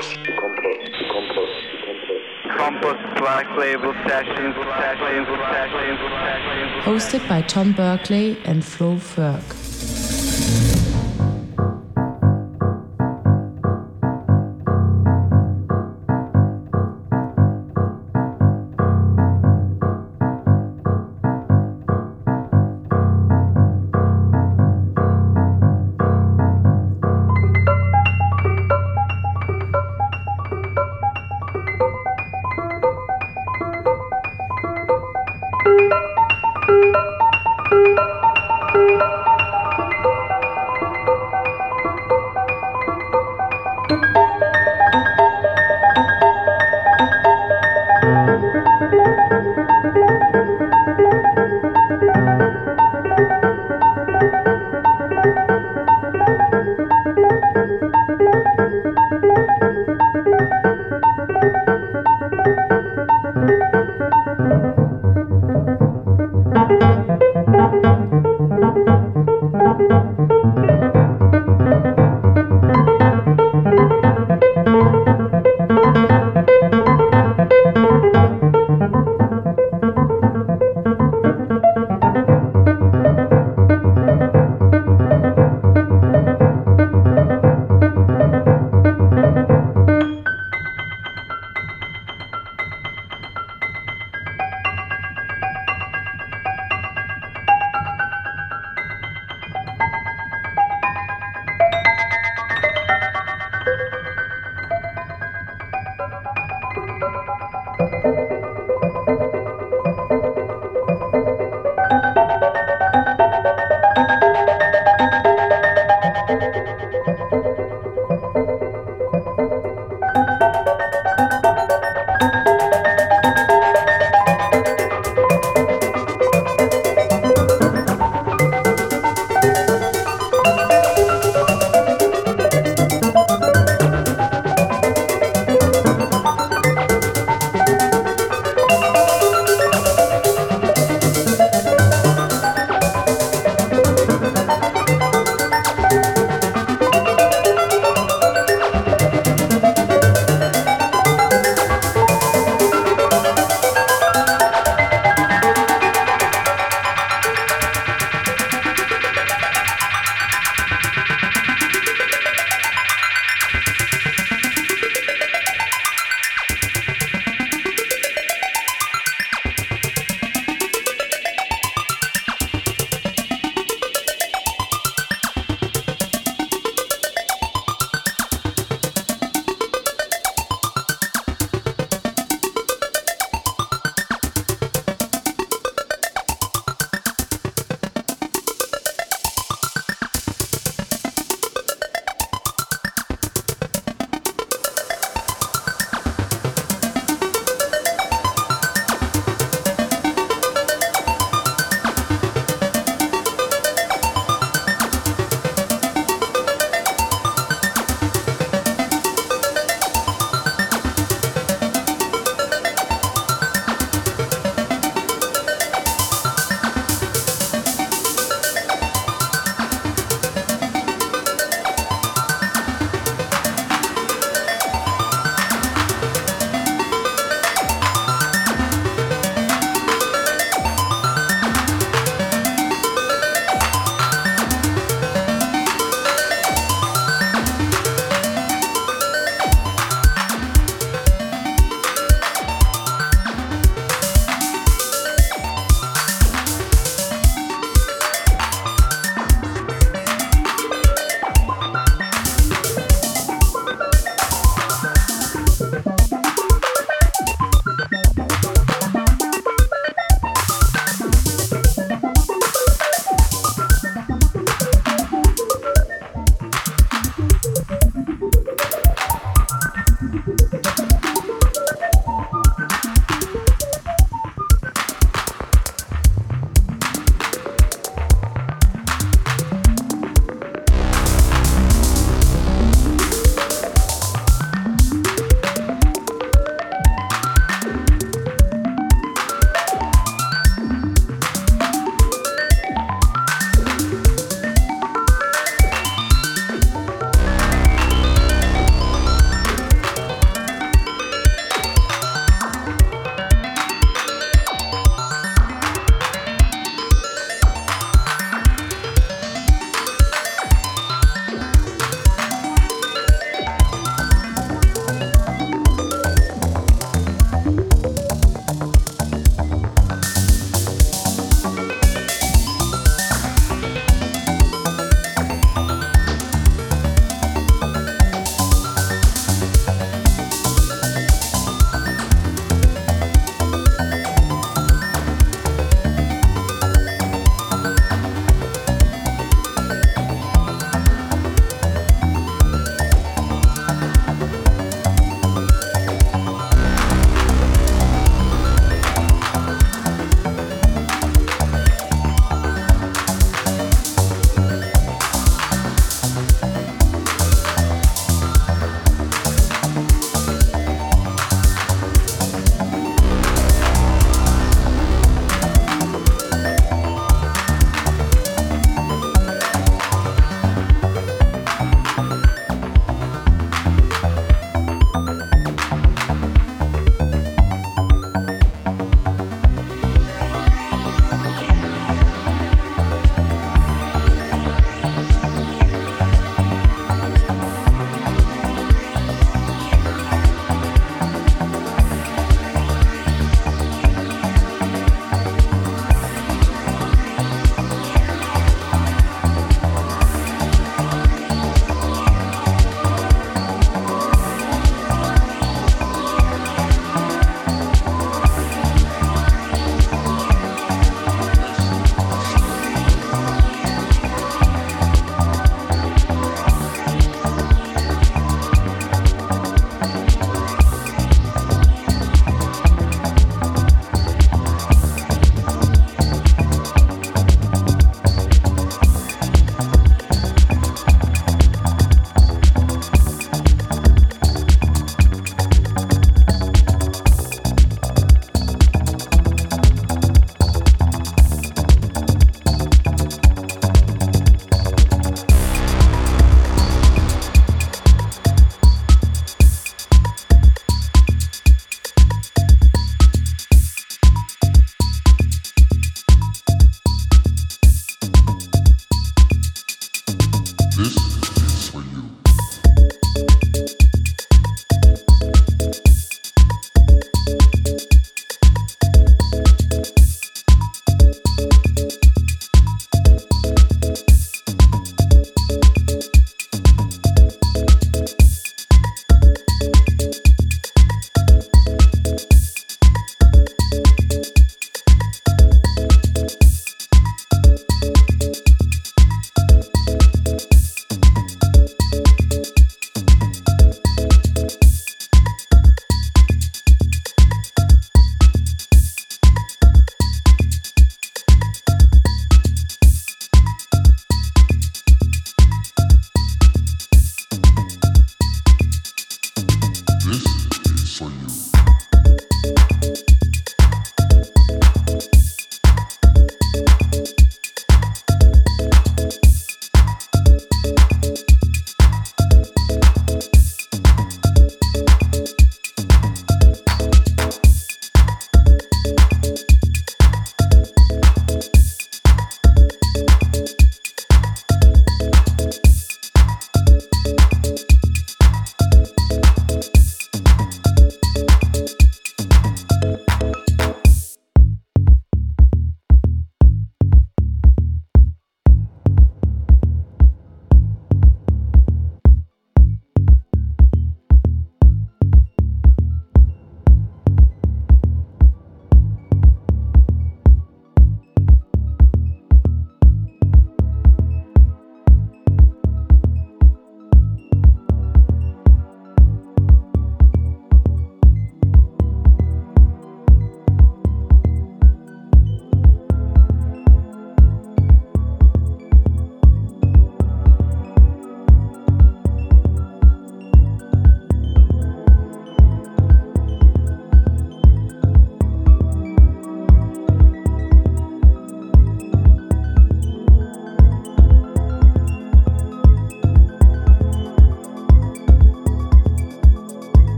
Compost. Compost. Compost. Compost. Compost Black Label Sessions. Black Label Sessions. Hosted by Tom Berkeley and Flo Ferg.